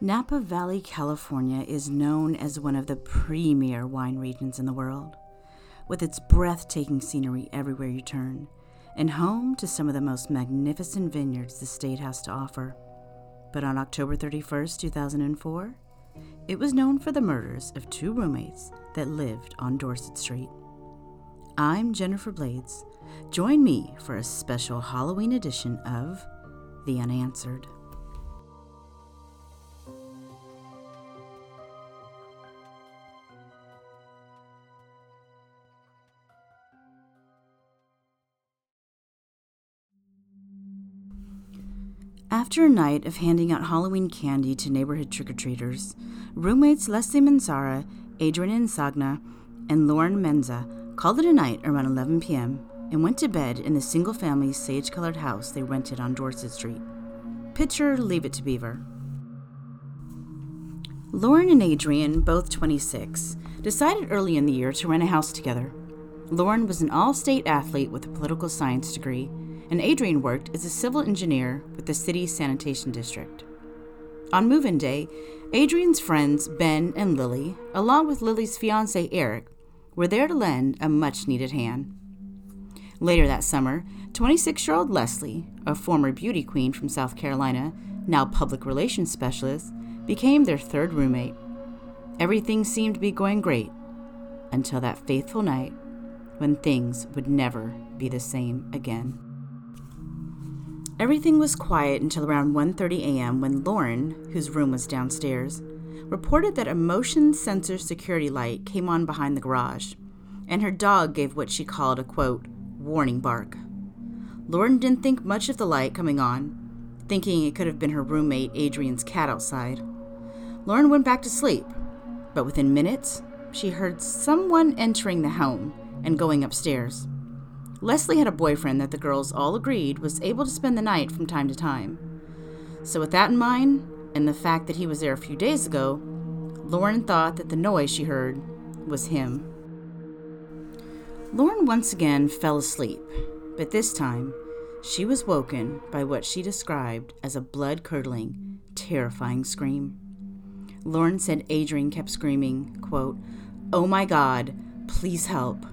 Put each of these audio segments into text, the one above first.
Napa Valley, California is known as one of the premier wine regions in the world, with its breathtaking scenery everywhere you turn, and home to some of the most magnificent vineyards the state has to offer. But on October 31st, 2004, it was known for the murders of two roommates that lived on Dorset Street. I'm Jennifer Blades. Join me for a special Halloween edition of The Unanswered. After a night of handing out Halloween candy to neighborhood trick or treaters, roommates Leslie Mazzara, Adrian Insogna, and Lauren Menza called it a night around 11 p.m. and went to bed in the single family sage colored house they rented on Dorset Street. Picture Leave It to Beaver. Lauren and Adrian, both 26, decided early in the year to rent a house together. Lauren was an all state athlete with a political science degree, and Adrian worked as a civil engineer with the city's sanitation district. On move in day, Adrian's friends Ben and Lily, along with Lily's fiance Eric, were there to lend a much needed hand. Later that summer, 26 year old Leslie, a former beauty queen from South Carolina, now public relations specialist, became their third roommate. Everything seemed to be going great until that faithful night when things would never be the same again. Everything was quiet until around 1:30 a.m. when Lauren, whose room was downstairs, reported that a motion sensor security light came on behind the garage, and her dog gave what she called a quote, warning bark. Lauren didn't think much of the light coming on, thinking it could have been her roommate Adrian's cat outside. Lauren went back to sleep, but within minutes, she heard someone entering the home and going upstairs. Leslie had a boyfriend that the girls all agreed was able to spend the night from time to time. So, with that in mind, and the fact that he was there a few days ago, Lauren thought that the noise she heard was him. Lauren once again fell asleep, but this time she was woken by what she described as a blood curdling, terrifying scream. Lauren said Adrian kept screaming, quote, Oh my God, please help,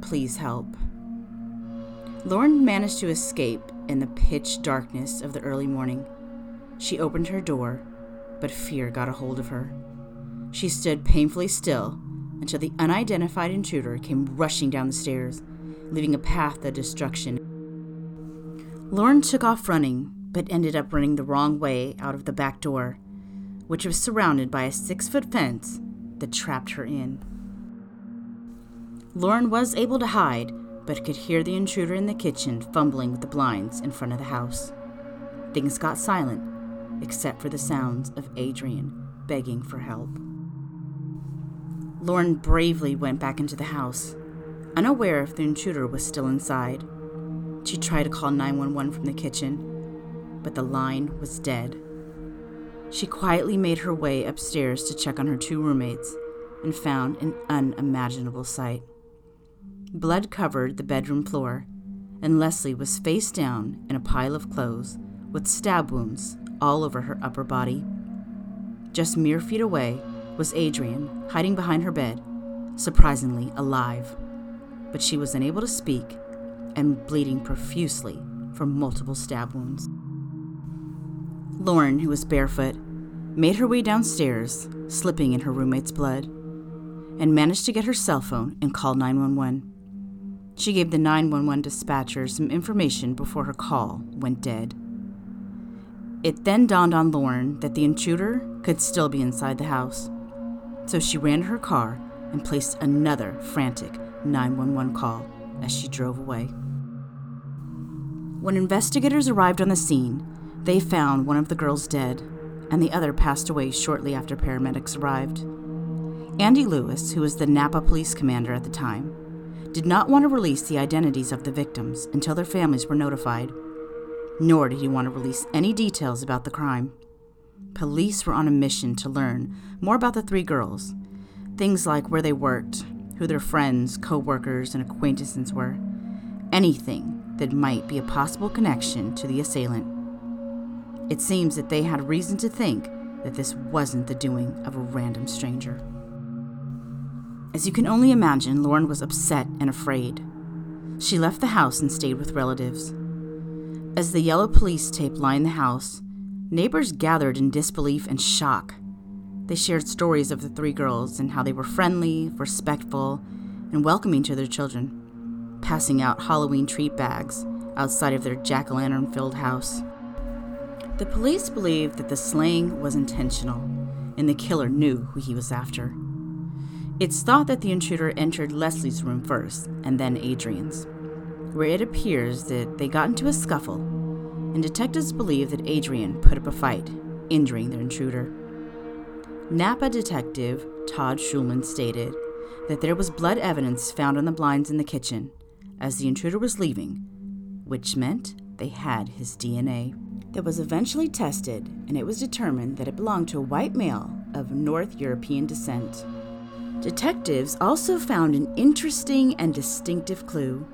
please help. Lauren managed to escape in the pitch darkness of the early morning. She opened her door, but fear got a hold of her. She stood painfully still until the unidentified intruder came rushing down the stairs, leaving a path of destruction. Lauren took off running, but ended up running the wrong way out of the back door, which was surrounded by a six foot fence that trapped her in. Lauren was able to hide, but could hear the intruder in the kitchen fumbling with the blinds in front of the house. Things got silent except for the sounds of Adrian begging for help. Lauren bravely went back into the house, unaware if the intruder was still inside. She tried to call 911 from the kitchen, but the line was dead. She quietly made her way upstairs to check on her two roommates and found an unimaginable sight. Blood covered the bedroom floor, and Leslie was face down in a pile of clothes with stab wounds all over her upper body. Just mere feet away was Adrian, hiding behind her bed, surprisingly alive. But she was unable to speak and bleeding profusely from multiple stab wounds. Lauren, who was barefoot, made her way downstairs, slipping in her roommate's blood, and managed to get her cell phone and call 911. She gave the 911 dispatcher some information before her call went dead. It then dawned on Lauren that the intruder could still be inside the house. So she ran to her car and placed another frantic 911 call as she drove away. When investigators arrived on the scene, they found one of the girls dead, and the other passed away shortly after paramedics arrived. Andy Lewis, who was the Napa police commander at the time, did not want to release the identities of the victims until their families were notified nor did he want to release any details about the crime. Police were on a mission to learn more about the three girls, things like where they worked, who their friends, co workers, and acquaintances were, anything that might be a possible connection to the assailant. It seems that they had reason to think that this wasn't the doing of a random stranger. As you can only imagine, Lauren was upset and afraid. She left the house and stayed with relatives. As the yellow police tape lined the house, neighbors gathered in disbelief and shock. They shared stories of the three girls and how they were friendly, respectful, and welcoming to their children, passing out Halloween treat bags outside of their jack o' lantern filled house. The police believed that the slaying was intentional and the killer knew who he was after. It's thought that the intruder entered Leslie's room first and then Adrian's, where it appears that they got into a scuffle, and detectives believe that Adrian put up a fight, injuring the intruder. Napa detective Todd Schulman stated that there was blood evidence found on the blinds in the kitchen as the intruder was leaving, which meant they had his DNA. That was eventually tested, and it was determined that it belonged to a white male of North European descent. Detectives also found an interesting and distinctive clue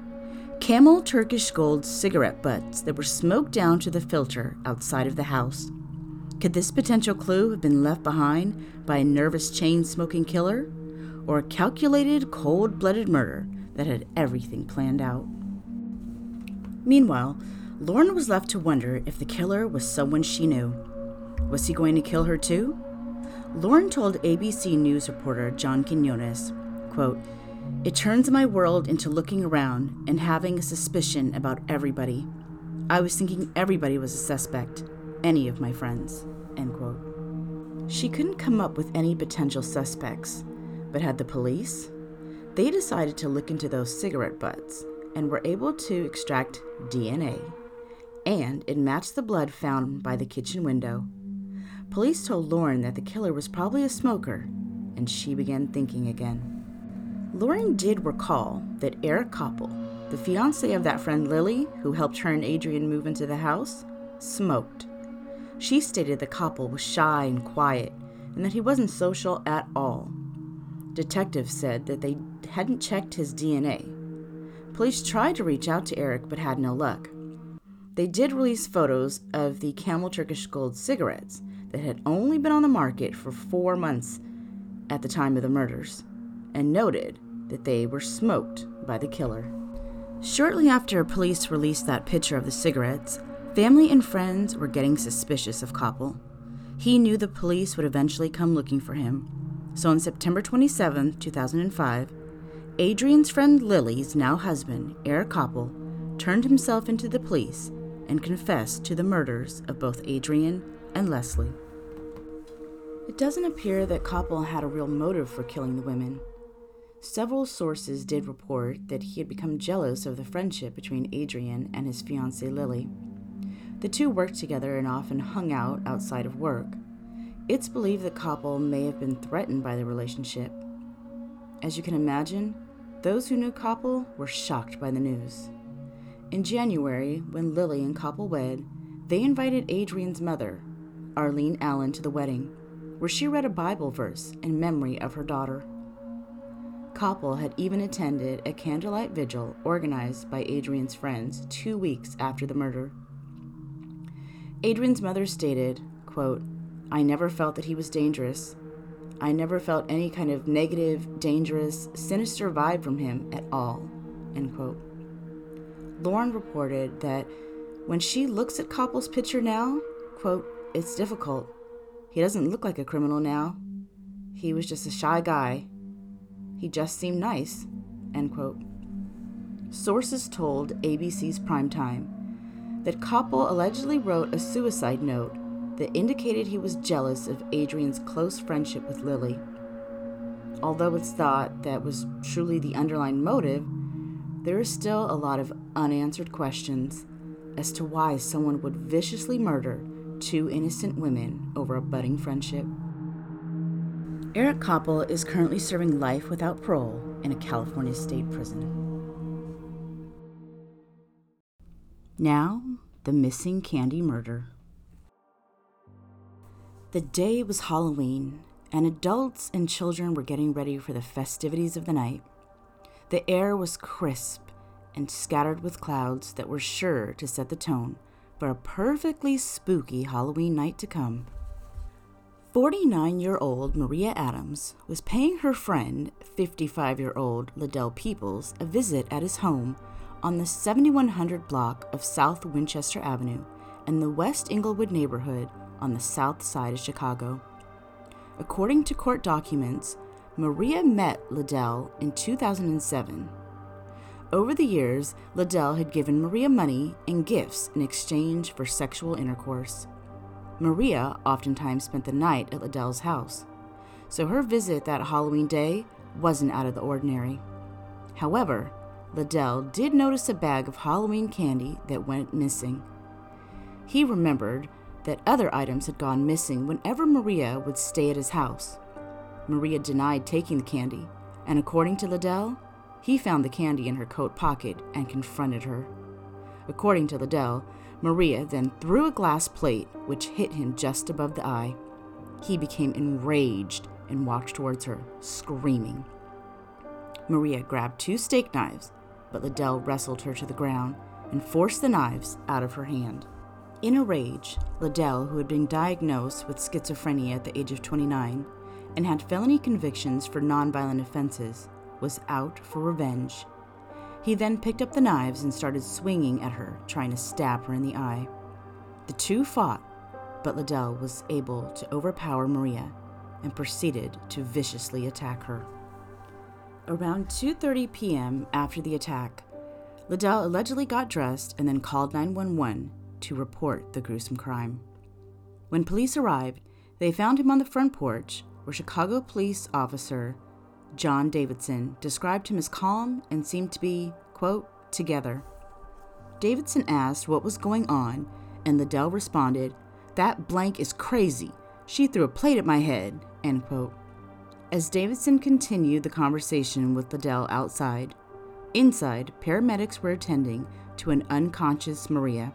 camel Turkish gold cigarette butts that were smoked down to the filter outside of the house. Could this potential clue have been left behind by a nervous chain smoking killer? Or a calculated, cold blooded murder that had everything planned out? Meanwhile, Lauren was left to wonder if the killer was someone she knew. Was he going to kill her too? Lauren told ABC News reporter John Quinones, quote, It turns my world into looking around and having a suspicion about everybody. I was thinking everybody was a suspect, any of my friends, end quote. She couldn't come up with any potential suspects, but had the police? They decided to look into those cigarette butts and were able to extract DNA, and it matched the blood found by the kitchen window Police told Lauren that the killer was probably a smoker, and she began thinking again. Lauren did recall that Eric Copple, the fiance of that friend Lily who helped her and Adrian move into the house, smoked. She stated that Copple was shy and quiet and that he wasn't social at all. Detectives said that they hadn't checked his DNA. Police tried to reach out to Eric but had no luck. They did release photos of the Camel Turkish Gold cigarettes that had only been on the market for four months at the time of the murders, and noted that they were smoked by the killer. Shortly after police released that picture of the cigarettes, family and friends were getting suspicious of Copple. He knew the police would eventually come looking for him. So on September 27, 2005, Adrian's friend Lily's now husband, Eric Copple, turned himself into the police and confessed to the murders of both Adrian and Leslie. It doesn't appear that Copple had a real motive for killing the women. Several sources did report that he had become jealous of the friendship between Adrian and his fiancée Lily. The two worked together and often hung out outside of work. It's believed that Copple may have been threatened by the relationship. As you can imagine, those who knew Copple were shocked by the news. In January, when Lily and Copple wed, they invited Adrian's mother, Arlene Allen to the wedding, where she read a Bible verse in memory of her daughter. Copple had even attended a candlelight vigil organized by Adrian's friends two weeks after the murder. Adrian's mother stated, quote, I never felt that he was dangerous. I never felt any kind of negative, dangerous, sinister vibe from him at all. End quote. Lauren reported that when she looks at Copple's picture now, quote, it's difficult. He doesn't look like a criminal now. He was just a shy guy. He just seemed nice. End quote. Sources told ABC's Primetime that Copple allegedly wrote a suicide note that indicated he was jealous of Adrian's close friendship with Lily. Although it's thought that was truly the underlying motive, there is still a lot of unanswered questions as to why someone would viciously murder two innocent women over a budding friendship. Eric Copple is currently serving life without parole in a California state prison. Now, the missing candy murder. The day was Halloween, and adults and children were getting ready for the festivities of the night. The air was crisp and scattered with clouds that were sure to set the tone for a perfectly spooky Halloween night to come. 49 year old Maria Adams was paying her friend, 55 year old Liddell Peoples, a visit at his home on the 7100 block of South Winchester Avenue in the West Englewood neighborhood on the south side of Chicago. According to court documents, Maria met Liddell in 2007. Over the years, Liddell had given Maria money and gifts in exchange for sexual intercourse. Maria oftentimes spent the night at Liddell's house, so her visit that Halloween day wasn't out of the ordinary. However, Liddell did notice a bag of Halloween candy that went missing. He remembered that other items had gone missing whenever Maria would stay at his house. Maria denied taking the candy, and according to Liddell, he found the candy in her coat pocket and confronted her. According to Liddell, Maria then threw a glass plate which hit him just above the eye. He became enraged and walked towards her, screaming. Maria grabbed two steak knives, but Liddell wrestled her to the ground and forced the knives out of her hand. In a rage, Liddell, who had been diagnosed with schizophrenia at the age of 29 and had felony convictions for nonviolent offenses, was out for revenge he then picked up the knives and started swinging at her, trying to stab her in the eye. The two fought, but Liddell was able to overpower Maria and proceeded to viciously attack her. Around 2:30 p.m. after the attack, Liddell allegedly got dressed and then called 911 to report the gruesome crime. When police arrived, they found him on the front porch where Chicago police officer John Davidson described him as calm and seemed to be, quote, together. Davidson asked what was going on, and Liddell responded, That blank is crazy. She threw a plate at my head, end quote. As Davidson continued the conversation with Liddell outside, inside, paramedics were attending to an unconscious Maria.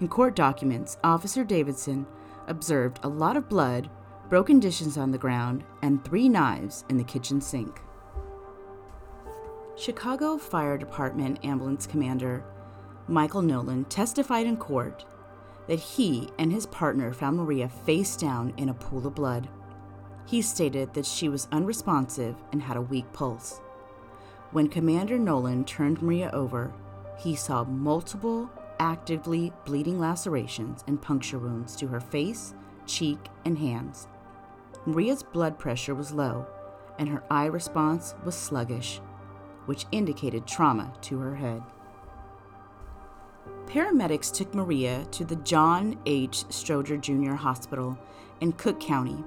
In court documents, Officer Davidson observed a lot of blood broken dishes on the ground, and three knives in the kitchen sink. Chicago Fire Department ambulance commander Michael Nolan testified in court that he and his partner found Maria face down in a pool of blood. He stated that she was unresponsive and had a weak pulse. When Commander Nolan turned Maria over, he saw multiple actively bleeding lacerations and puncture wounds to her face, cheek, and hands. Maria's blood pressure was low, and her eye response was sluggish, which indicated trauma to her head. Paramedics took Maria to the John H. Stroger Jr. Hospital in Cook County.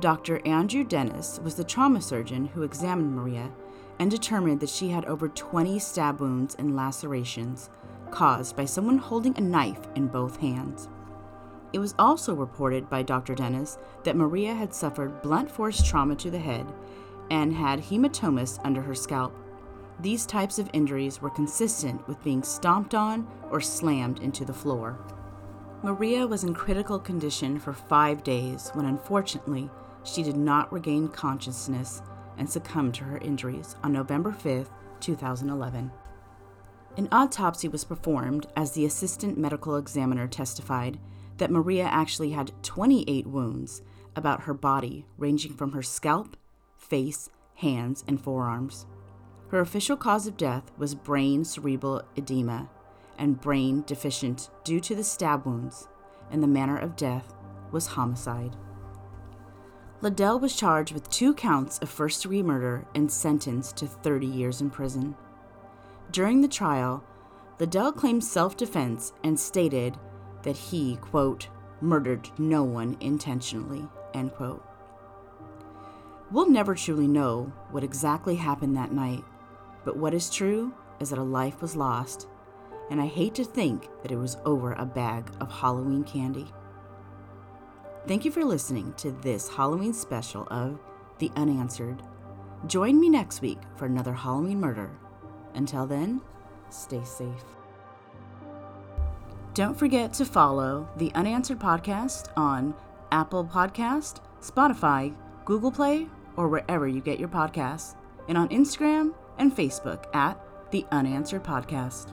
Dr. Andrew Dennis was the trauma surgeon who examined Maria and determined that she had over 20 stab wounds and lacerations caused by someone holding a knife in both hands. It was also reported by Dr. Dennis that Maria had suffered blunt force trauma to the head and had hematomas under her scalp. These types of injuries were consistent with being stomped on or slammed into the floor. Maria was in critical condition for five days when, unfortunately, she did not regain consciousness and succumbed to her injuries on November 5, 2011. An autopsy was performed as the assistant medical examiner testified that Maria actually had 28 wounds about her body, ranging from her scalp, face, hands, and forearms. Her official cause of death was brain cerebral edema and brain deficient due to the stab wounds, and the manner of death was homicide. Liddell was charged with two counts of first degree murder and sentenced to 30 years in prison. During the trial, Liddell claimed self defense and stated that he, quote, murdered no one intentionally, end quote. We'll never truly know what exactly happened that night, but what is true is that a life was lost, and I hate to think that it was over a bag of Halloween candy. Thank you for listening to this Halloween special of The Unanswered. Join me next week for another Halloween murder. Until then, stay safe. Don't forget to follow the Unanswered Podcast on Apple Podcast, Spotify, Google Play, or wherever you get your podcasts, and on Instagram and Facebook at the Unanswered Podcast.